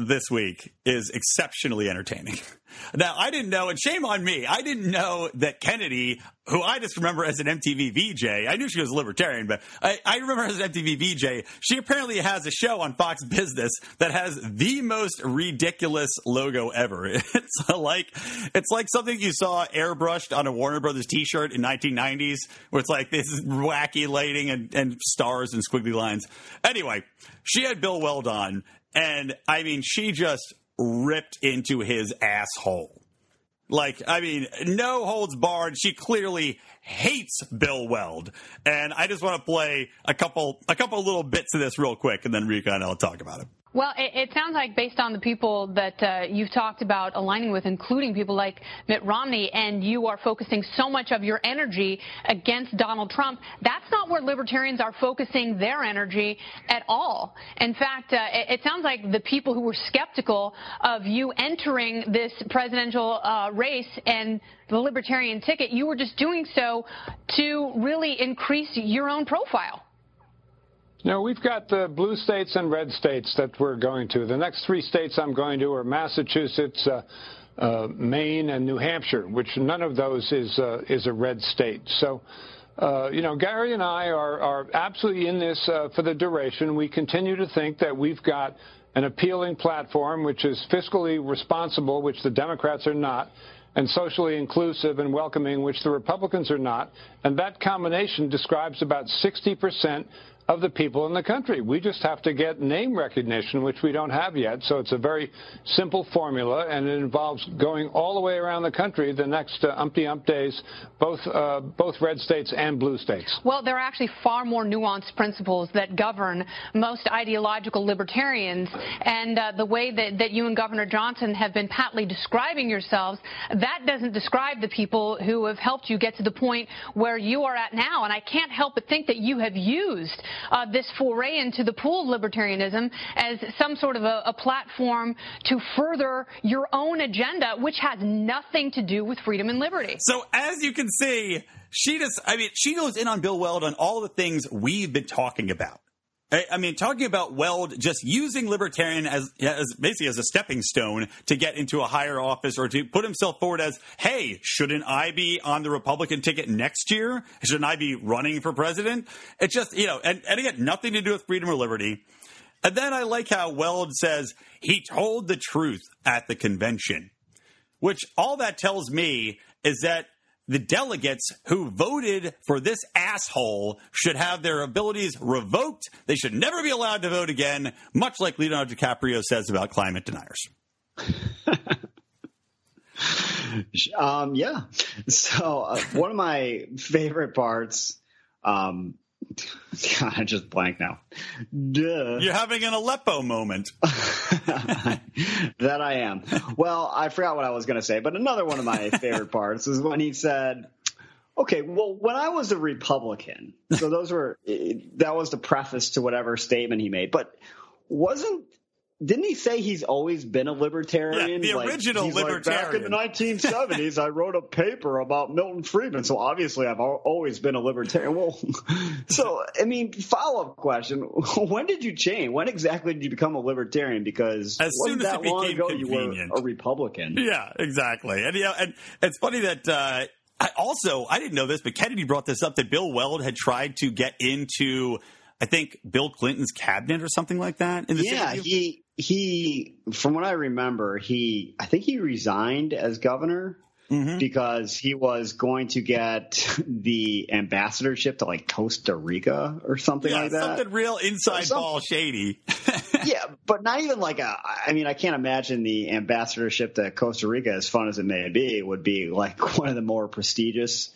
Speaker 1: this week is exceptionally entertaining. Now, I didn't know, and shame on me, I didn't know that Kennedy, who I just remember as an MTV VJ, I knew she was a libertarian, but I, I remember as an MTV VJ, she apparently has a show on Fox Business that has the most ridiculous logo ever. It's like it's like something you saw airbrushed on a Warner Brothers T-shirt in 1990s, where it's like this wacky lighting and, and stars and squiggly lines. Anyway, she had Bill Weld on, and I mean, she just ripped into his asshole. Like, I mean, no holds barred. She clearly hates Bill Weld. And I just want to play a couple, a couple little bits of this real quick, and then Rico and I'll talk about it.
Speaker 5: Well, it, it, sounds like based on the people that uh, you've talked about aligning with, including people like Mitt Romney, and you are focusing so much of your energy against Donald Trump, that's not where libertarians are focusing their energy at all. In fact, uh, it, it, sounds like the people who were skeptical of you entering this presidential uh, race and the libertarian ticket, you were just doing so to really increase your own profile.
Speaker 6: No, we've got the blue states and red states that we're going to. The next three states I'm going to are Massachusetts, uh, uh, Maine, and New Hampshire, which none of those is uh, is a red state. So. Uh, you know, Gary and I are, are absolutely in this uh, for the duration. We continue to think that we've got an appealing platform which is fiscally responsible, which the Democrats are not, and socially inclusive and welcoming, which the Republicans are not. And that combination describes about 60 percent of the people in the country. We just have to get name recognition, which we don't have yet. So it's a very simple formula, and it involves going all the way around the country the next uh, umpty ump days, both uh, both red states and blue states.
Speaker 5: Well, there are actually far more nuanced principles that govern most ideological libertarians, and uh, the way that, that you and Governor Johnson have been patly describing yourselves, that doesn't describe the people who have helped you get to the point where you are at now. And I can't help but think that you have used uh, this foray into the pool of libertarianism as some sort of a, a platform to further your own agenda, which has nothing to do with freedom and liberty.
Speaker 1: So as you can see, she just, I mean, she goes in on Bill Weld on all the things we've been talking about. I mean, talking about Weld just using libertarian as, as basically as a stepping stone to get into a higher office or to put himself forward as, hey, shouldn't I be on the Republican ticket next year? Shouldn't I be running for president? It's just, you know, and, and again, nothing to do with freedom or liberty. And then I like how Weld says he told the truth at the convention, which all that tells me is that the delegates who voted for this asshole should have their abilities revoked. They should never be allowed to vote again, much like Leonardo DiCaprio says about climate deniers.
Speaker 4: Um, yeah. So uh, one of my favorite parts. Um, God, I just blank now. Duh.
Speaker 1: You're having an Aleppo moment.
Speaker 4: that I am. Well, I forgot what I was going to say, but another one of my favorite parts is when he said, "Okay, well, when I was a Republican, so those were eh, that was the preface to whatever statement he made, but wasn't." Didn't he say he's always been a libertarian?
Speaker 1: Yeah, the
Speaker 4: Like,
Speaker 1: original
Speaker 4: he's like,
Speaker 1: libertarian.
Speaker 4: Back in the 1970s, I wrote a paper about Milton Friedman, so obviously I've always been a libertarian. Well, so I mean, follow up question: When did you change? When exactly did you become a libertarian? Because
Speaker 1: As soon as
Speaker 4: that
Speaker 1: it
Speaker 4: long
Speaker 1: became
Speaker 4: ago you
Speaker 1: convenient.
Speaker 4: were a Republican?
Speaker 1: Yeah, exactly. And yeah, and it's funny that uh, I also I didn't know this, but Kennedy brought this up that Bill Weld had tried to get into I think Bill Clinton's cabinet or something like that. In this
Speaker 4: Yeah,
Speaker 1: interview.
Speaker 4: he he. From what I remember, he I think he resigned as governor.
Speaker 1: Mm-hmm.
Speaker 4: Because he was going to get the ambassadorship to like Costa Rica or something
Speaker 1: yeah,
Speaker 4: like that.
Speaker 1: something real inside ball shady.
Speaker 4: yeah, but not even like a. I mean, I can't imagine the ambassadorship to Costa Rica, as fun as it may be, would be like one of the more prestigious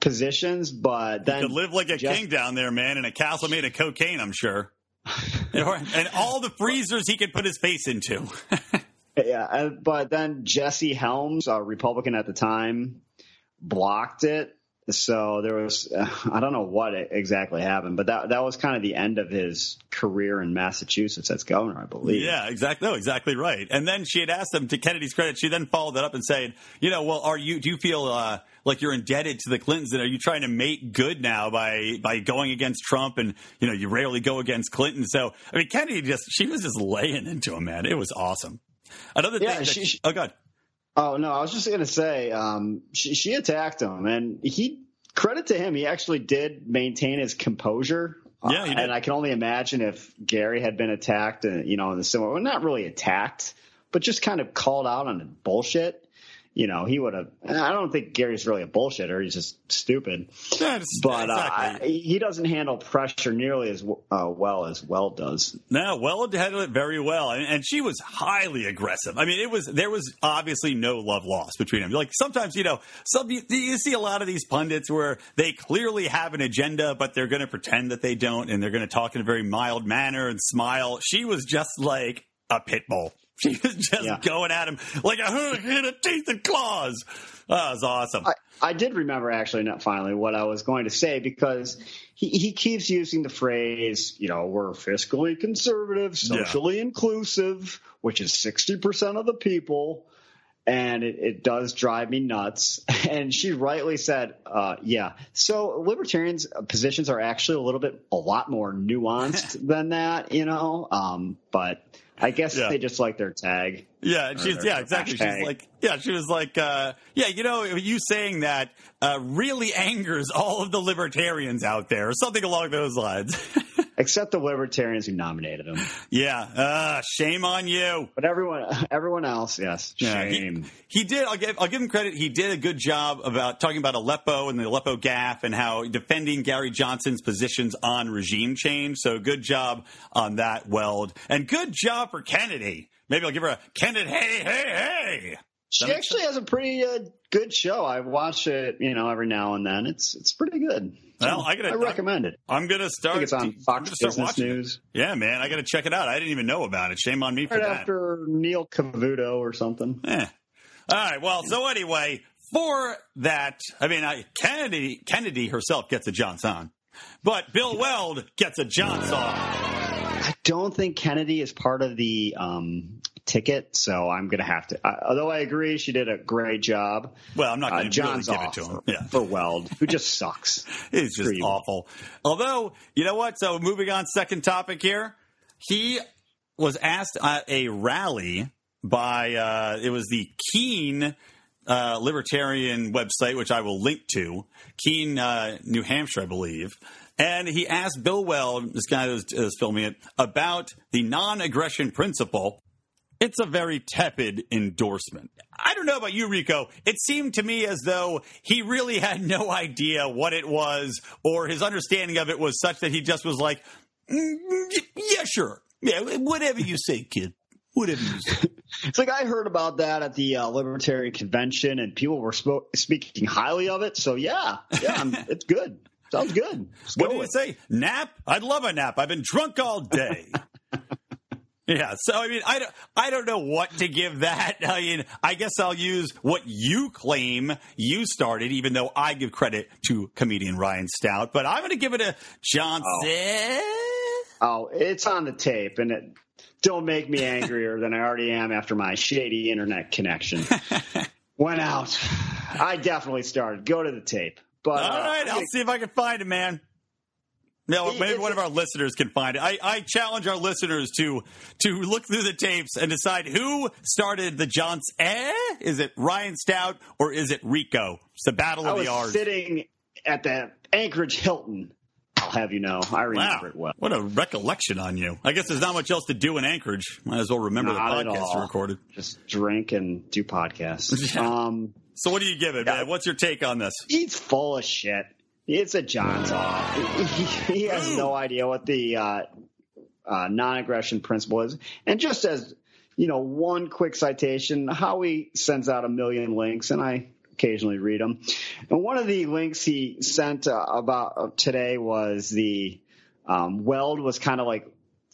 Speaker 4: positions. But then
Speaker 1: Could live like a
Speaker 4: just-
Speaker 1: king down there, man, in a castle made of cocaine, I'm sure. and all the freezers he could put his face into.
Speaker 4: Yeah, uh, but then Jesse Helms, a Republican at the time, blocked it. So there was, uh, I don't know what exactly happened, but that that was kind of the end of his career in Massachusetts as governor, I believe.
Speaker 1: Yeah, exactly. No, exactly right. And then she had asked him, to Kennedy's credit, she then followed that up and said, you know, well, are you? Do you feel uh, like you're indebted to the Clintons? And are you trying to make good now by by going against Trump? And you know, you rarely go against Clinton. So I mean, Kennedy just she was just laying into him, man. It was awesome. Another thing.
Speaker 4: Yeah,
Speaker 1: that
Speaker 4: she- she-
Speaker 1: oh, God.
Speaker 4: Oh no, I was just gonna say, um, she, she attacked him, and he credit to him, he actually did maintain his composure.
Speaker 1: Yeah, did.
Speaker 4: and I can only imagine if Gary had been attacked, and you know, in the similar, well, not really attacked, but just kind of called out on the bullshit. You know, he would have. I don't think Gary's really a bullshitter. He's just stupid.
Speaker 1: It's-
Speaker 4: But uh,
Speaker 1: exactly.
Speaker 4: I, he doesn't handle pressure nearly as uh, well as Weld does.
Speaker 1: No, Weld handled it very well, and, and she was highly aggressive. I mean, it was there was obviously no love lost between them. Like sometimes, you know, some you, you see a lot of these pundits where they clearly have an agenda, but they're going to pretend that they don't, and they're going to talk in a very mild manner and smile. She was just like a pit bull. She was just
Speaker 4: Yeah.
Speaker 1: going at him like a in a teeth and claws. That was awesome.
Speaker 4: I, I did remember actually not finally what I was going to say because he, he keeps using the phrase, you know, we're fiscally conservative, socially inclusive, which is 60% of the people. And it, it does drive me nuts. And she rightly said, uh, yeah. So libertarians' positions are actually a little bit, a lot more nuanced than that, you know? Um, but I guess
Speaker 1: Yeah.
Speaker 4: they just like their tag.
Speaker 1: Yeah, she's yeah, exactly. She's like yeah, she was like uh, yeah, you know, you saying that uh, really angers all of the libertarians out there, or something along those lines.
Speaker 4: Except the libertarians who nominated him.
Speaker 1: yeah, uh, shame on you.
Speaker 4: But everyone, everyone else, yes,
Speaker 1: Yeah,
Speaker 4: shame.
Speaker 1: He, he did. I'll give, I'll give him credit. He did a good job about talking about Aleppo and the Aleppo gaffe and how defending Gary Johnson's positions on regime change. So good job on that, Weld, and good job for Kennedy. Maybe I'll give her a Kennedy. Hey, hey, hey.
Speaker 4: she actually has a pretty uh, good show. I watch it, you know, every now and then. It's it's pretty good.
Speaker 1: Well, I gotta-
Speaker 4: I recommend it.
Speaker 1: I'm gonna start.
Speaker 4: think it's on Fox
Speaker 1: start
Speaker 4: Business
Speaker 1: watching it.
Speaker 4: News.
Speaker 1: Yeah, man, I got to check it out. I didn't even know about it. Shame on me for
Speaker 4: Right
Speaker 1: that.
Speaker 4: after Neil Cavuto or something.
Speaker 1: Eh. All right. Well, so anyway, for that, I mean, I, Kennedy Kennedy herself gets a Johnson. But Bill Weld gets a Johnson.
Speaker 4: I don't think Kennedy is part of the um, ticket, so I'm going to have to. Uh, although I agree, she did a great job.
Speaker 1: Well, I'm not
Speaker 4: Uh,
Speaker 1: going to really give it to him.
Speaker 4: for,
Speaker 1: Yeah.
Speaker 4: for Weld, who just sucks.
Speaker 1: It's just awful. Although, you know what? So moving on, second topic here. He was asked at a rally by, uh, it was the Keene uh, Libertarian website, which I will link to, Keene, uh, New Hampshire, I believe. And he asked Bill Weld, this guy that was, was filming it, about the non aggression principle. It's a very tepid endorsement. I don't know about you, Rico. It seemed to me as though he really had no idea what it was, or his understanding of it was such that he just was like, "Mm, yeah, sure. Yeah, whatever you say, kid. Whatever you say.
Speaker 4: It's like I heard about that at the uh, Libertarian Convention, and people were spo- speaking highly of it. So yeah, yeah, it's good. Sounds good. Let's
Speaker 1: What
Speaker 4: go
Speaker 1: did you
Speaker 4: with
Speaker 1: say? Nap? I'd love a nap. I've been drunk all day. yeah. So I mean, I don't, I don't know what to give that. I mean, I guess I'll use what you claim you started, even though I give credit to comedian Ryan Stout. But I'm going to give it a Johnson.
Speaker 4: Oh, it's on the tape, and it don't make me angrier than I already am after my shady internet connection went out. I definitely started. Go to the tape. But
Speaker 1: All
Speaker 4: uh,
Speaker 1: I'll see if I can find it, man. No, maybe one of our listeners can find it. I, I challenge our listeners to to look through the tapes and decide who started the Johnson. Eh? Is it Ryan Stout or is it Rico? It's the battle of the R's.
Speaker 4: sitting at the Anchorage Hilton. I'll have you know, I remember
Speaker 1: Wow,
Speaker 4: it well.
Speaker 1: what a recollection on you! I guess there's not much else to do in Anchorage. Might as well remember
Speaker 4: Not
Speaker 1: the podcast you recorded.
Speaker 4: Just drink and do podcasts.
Speaker 1: Yeah.
Speaker 4: Um,
Speaker 1: So, what do you give it, man? What's your take on this?
Speaker 4: he's full of shit. It's a John's off. He, he has no idea what the uh, uh, non-aggression principle is. And just as you know, one quick citation: Howie sends out a million links, and I occasionally read them. And one of the links he sent uh, about uh, today was the um, Weld was kind of like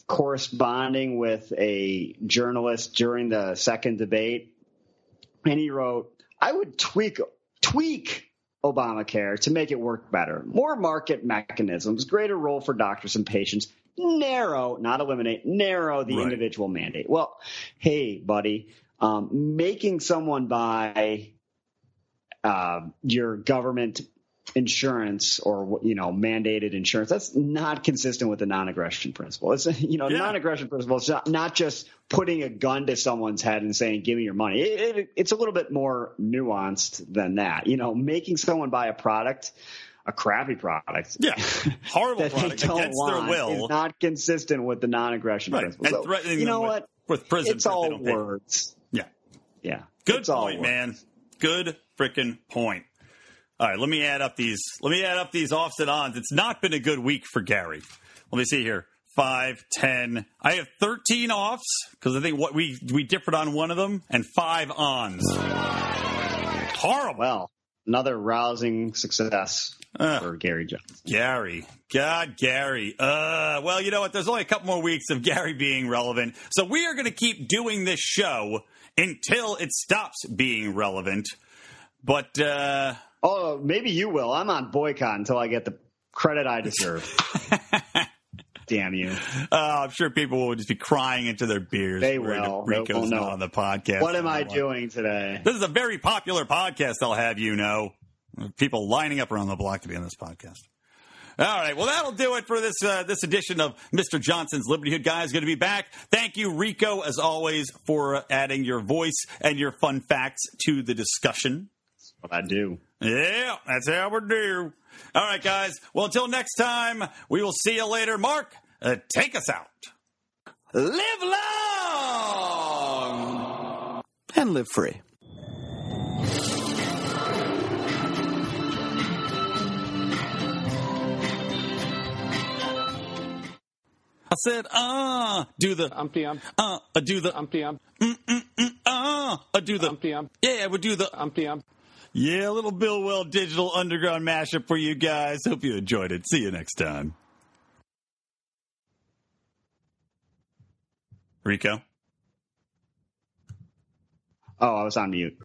Speaker 4: corresponding with a journalist during the second debate, and he wrote, "I would tweak tweak." Obamacare to make it work better. More market mechanisms, greater role for doctors and patients, narrow, not eliminate, narrow the
Speaker 1: Right.
Speaker 4: individual mandate. Well, hey, buddy, um, making someone buy uh, your government insurance or you know mandated insurance that's not consistent with the non-aggression principle it's you know
Speaker 1: Yeah.
Speaker 4: non-aggression principle is not, not just putting a gun to someone's head and saying give me your money it, it, it's a little bit more nuanced than that you know making someone buy a product a crappy product
Speaker 1: Yeah, horrible
Speaker 4: that they
Speaker 1: product
Speaker 4: don't
Speaker 1: against
Speaker 4: want
Speaker 1: their will.
Speaker 4: is not consistent with the non-aggression
Speaker 1: Right,
Speaker 4: principle
Speaker 1: and
Speaker 4: So,
Speaker 1: threatening
Speaker 4: you know
Speaker 1: with-
Speaker 4: what
Speaker 1: with prison
Speaker 4: it's all
Speaker 1: don't pay.
Speaker 4: words
Speaker 1: Yeah.
Speaker 4: yeah
Speaker 1: Good
Speaker 4: It's
Speaker 1: point,
Speaker 4: words.
Speaker 1: man. Good freaking point. All right, let me add up these. Let me add up these offs and ons. It's not been a good week for Gary. Let me see here. Five, ten. I have thirteen offs because I think what we we differed on one of them, and five ons. Horrible.
Speaker 4: well another rousing success
Speaker 1: Ugh.
Speaker 4: for Gary Johnson
Speaker 1: Gary. God, Gary. Uh, well, you know what? There's only a couple more weeks of Gary being relevant. So we are going to keep doing this show until it stops being relevant. But, uh,
Speaker 4: Oh, maybe you will. I'm on boycott until I get the credit I deserve. Damn you.
Speaker 1: uh, I'm sure people will just be crying into their beers.
Speaker 4: They will.
Speaker 1: Rico's not on the podcast.
Speaker 4: What am I doing today?
Speaker 1: This is a very popular podcast, I'll have you know. People lining up around the block to be on this podcast. All right, well that'll do it for this uh, this edition of Mr. Johnson's Liberty Hood. Guys, going to be back. Thank you, Rico, as always, for adding your voice and your fun facts to the discussion.
Speaker 4: What I do.
Speaker 1: Yeah, that's how we do. All right, guys. Well, until next time, we will see you later. Mark, uh, take us out.
Speaker 7: Live long and live free.
Speaker 1: I said, uh, do the,
Speaker 6: Umpty ump,
Speaker 1: uh, do the,
Speaker 6: umpty ump,
Speaker 1: uh, uh, do the,
Speaker 6: umpty ump,
Speaker 1: yeah, we do the,
Speaker 6: umpty ump.
Speaker 1: Yeah, a little Bill Weld digital underground mashup for you guys. Hope you enjoyed it. See you next time. Rico?
Speaker 4: Oh, I was on mute.